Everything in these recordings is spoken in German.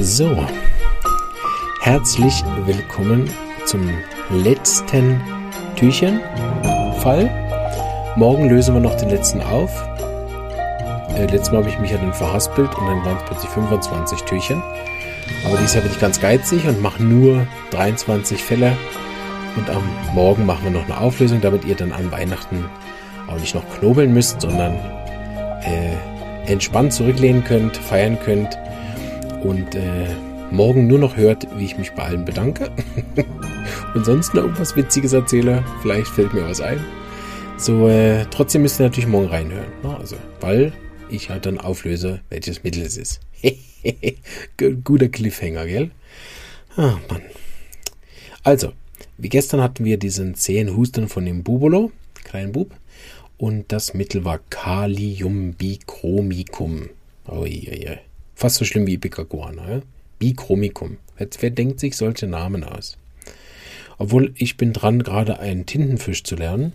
So, herzlich willkommen zum letzten Türchenfall. Morgen lösen wir noch den letzten auf. Äh, letztes Mal habe ich mich ja dann verhaspelt und dann waren es plötzlich 25 Türchen. Aber dieses Jahr bin ich ganz geizig und mache nur 23 Fälle. Und am Morgen machen wir noch eine Auflösung, damit ihr dann an Weihnachten auch nicht noch knobeln müsst, sondern äh, entspannt zurücklehnen könnt, feiern könnt und äh, morgen nur noch hört, wie ich mich bei allen bedanke und sonst noch irgendwas Witziges erzähle. Vielleicht fällt mir was ein. So, äh, trotzdem müsst ihr natürlich morgen reinhören. Ne? Also, weil ich halt dann auflöse, welches Mittel es ist. Guter Cliffhanger, gell? Ah, Mann. Also, wie gestern hatten wir diesen zehn Husten von dem Bubolo, kleinen Bub. Und das Mittel war Kaliumbichromicum. Oh, je, je. Fast so schlimm wie Ipecacuana. Ja? Bichromicum. Wer, denkt sich solche Namen aus? Obwohl ich bin dran, gerade einen Tintenfisch zu lernen.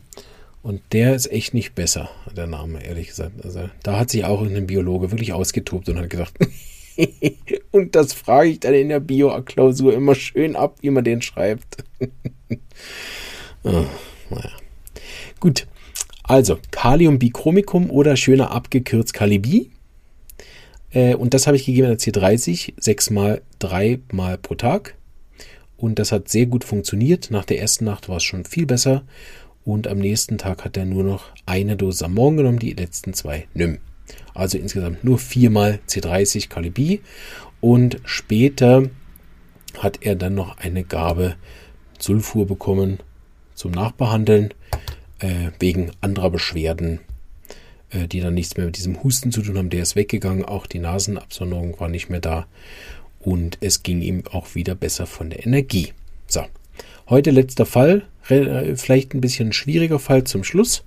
Und der ist echt nicht besser, der Name, ehrlich gesagt. Also da hat sich auch ein Biologe wirklich ausgetobt und hat gesagt, und das frage ich dann in der Bio-Klausur immer schön ab, wie man den schreibt. oh, naja. Gut, also Kaliumbichromicum oder schöner abgekürzt Kalibi. Äh, und das habe ich gegeben an der C30, sechsmal, dreimal pro Tag. Und das hat sehr gut funktioniert. Nach der ersten Nacht war es schon viel besser. Und am nächsten Tag hat er nur noch eine Dose am Morgen genommen, die letzten zwei nimm. Also insgesamt nur viermal C30 Kalibi. Und später hat er dann noch eine Gabe Sulfur bekommen zum Nachbehandeln äh, wegen anderer Beschwerden, äh, die dann nichts mehr mit diesem Husten zu tun haben. Der ist weggegangen, auch die Nasenabsonderung war nicht mehr da und es ging ihm auch wieder besser von der Energie. So, heute letzter Fall, äh, vielleicht ein bisschen schwieriger Fall zum Schluss,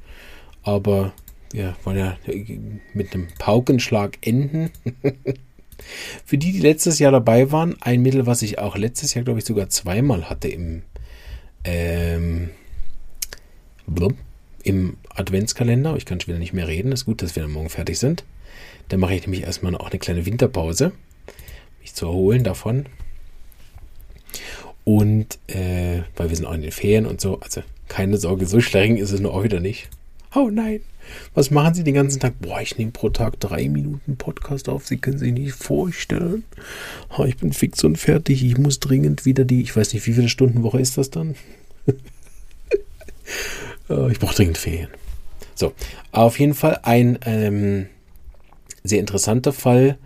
aber wir wollen ja mit einem Paukenschlag enden. Für die, die letztes Jahr dabei waren, ein Mittel, was ich auch letztes Jahr, glaube ich, sogar zweimal hatte im, ähm, blum, im Adventskalender. Ich kann schon wieder nicht mehr reden. Ist gut, dass wir dann morgen fertig sind. Dann mache ich nämlich erstmal auch eine kleine Winterpause, mich zu erholen davon. Und äh, weil wir sind auch in den Ferien und so. Also keine Sorge, so streng ist es nur auch wieder nicht. Oh nein. Was machen Sie den ganzen Tag? Boah, ich nehme pro Tag drei Minuten Podcast auf. Sie können sich nicht vorstellen. Oh, ich bin fix und fertig. Ich muss dringend wieder die, ich weiß nicht, wie viele Stunden Woche ist das dann? oh, ich brauche dringend Ferien. So, auf jeden Fall ein ähm, sehr interessanter Fall.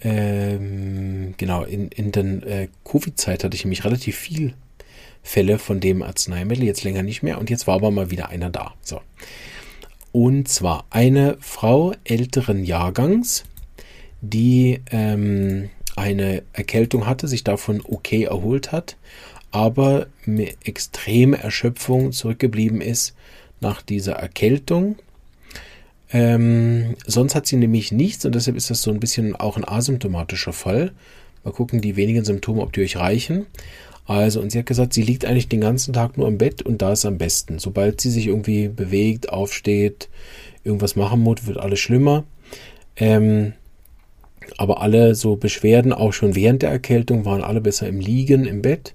Ähm, genau, in, in der äh, Covid-Zeit hatte ich nämlich relativ viel Fälle von dem Arzneimittel, jetzt länger nicht mehr und jetzt war aber mal wieder einer da. So. Und zwar eine Frau älteren Jahrgangs, die ähm, eine Erkältung hatte, sich davon okay erholt hat, aber mit extreme Erschöpfung zurückgeblieben ist nach dieser Erkältung. Ähm, sonst hat sie nämlich nichts und deshalb ist das so ein bisschen auch ein asymptomatischer Fall. Mal gucken, die wenigen Symptome, ob die euch reichen. Also, und sie hat gesagt, sie liegt eigentlich den ganzen Tag nur im Bett und da ist am besten. Sobald sie sich irgendwie bewegt, aufsteht, irgendwas machen muss, wird alles schlimmer. Ähm, aber alle so Beschwerden, auch schon während der Erkältung, waren alle besser im Liegen, im Bett.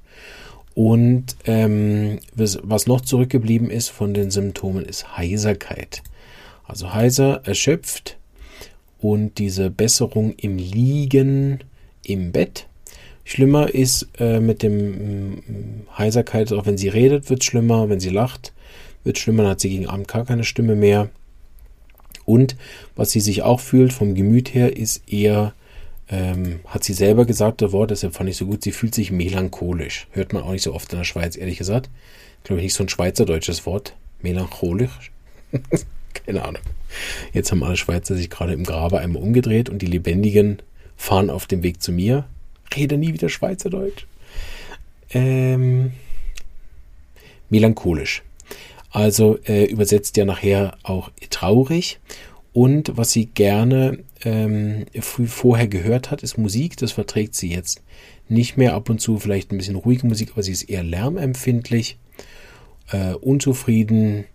Und ähm, was noch zurückgeblieben ist von den Symptomen, ist Heiserkeit. Also heiser, erschöpft und diese Besserung im Liegen, im Bett Schlimmer ist äh, mit dem äh, Heiserkeit, auch wenn sie redet, wird schlimmer, wenn sie lacht, wird schlimmer, dann hat sie gegen Abend gar keine Stimme mehr. Und was sie sich auch fühlt vom Gemüt her, ist eher, ähm, hat sie selber gesagt, das Wort, deshalb fand ich so gut, sie fühlt sich melancholisch. Hört man auch nicht so oft in der Schweiz, ehrlich gesagt. Glaube ich nicht so ein schweizerdeutsches Wort. Melancholisch. Keine Ahnung. Jetzt haben alle Schweizer sich gerade im Grabe einmal umgedreht und die Lebendigen fahren auf dem Weg zu mir rede nie wieder Schweizerdeutsch. Ähm, melancholisch. Also äh, übersetzt ja nachher auch traurig. Und was sie gerne ähm, vorher gehört hat, ist Musik. Das verträgt sie jetzt nicht mehr. Ab und zu vielleicht ein bisschen ruhige Musik, aber sie ist eher lärmempfindlich, äh, unzufrieden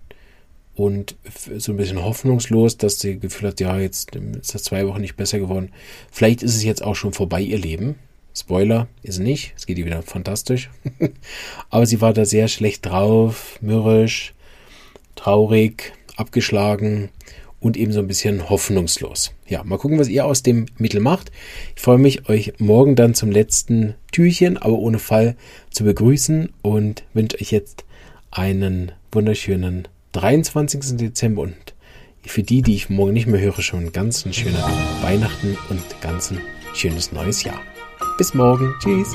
und so ein bisschen hoffnungslos, dass sie Gefühl hat, ja, jetzt ist das zwei Wochen nicht besser geworden. Vielleicht ist es jetzt auch schon vorbei, ihr Leben. Spoiler, ist nicht. Es geht ihr wieder fantastisch. Aber sie war da sehr schlecht drauf, mürrisch, traurig, abgeschlagen und eben so ein bisschen hoffnungslos. Ja, mal gucken, was ihr aus dem Mittel macht. Ich freue mich, euch morgen dann zum letzten Türchen, aber ohne Fall zu begrüßen und wünsche euch jetzt einen wunderschönen 23. Dezember und für die, die ich morgen nicht mehr höre, schon ganz ein schöner Weihnachten und ganz ein schönes neues Jahr. Bis morgen. Tschüss.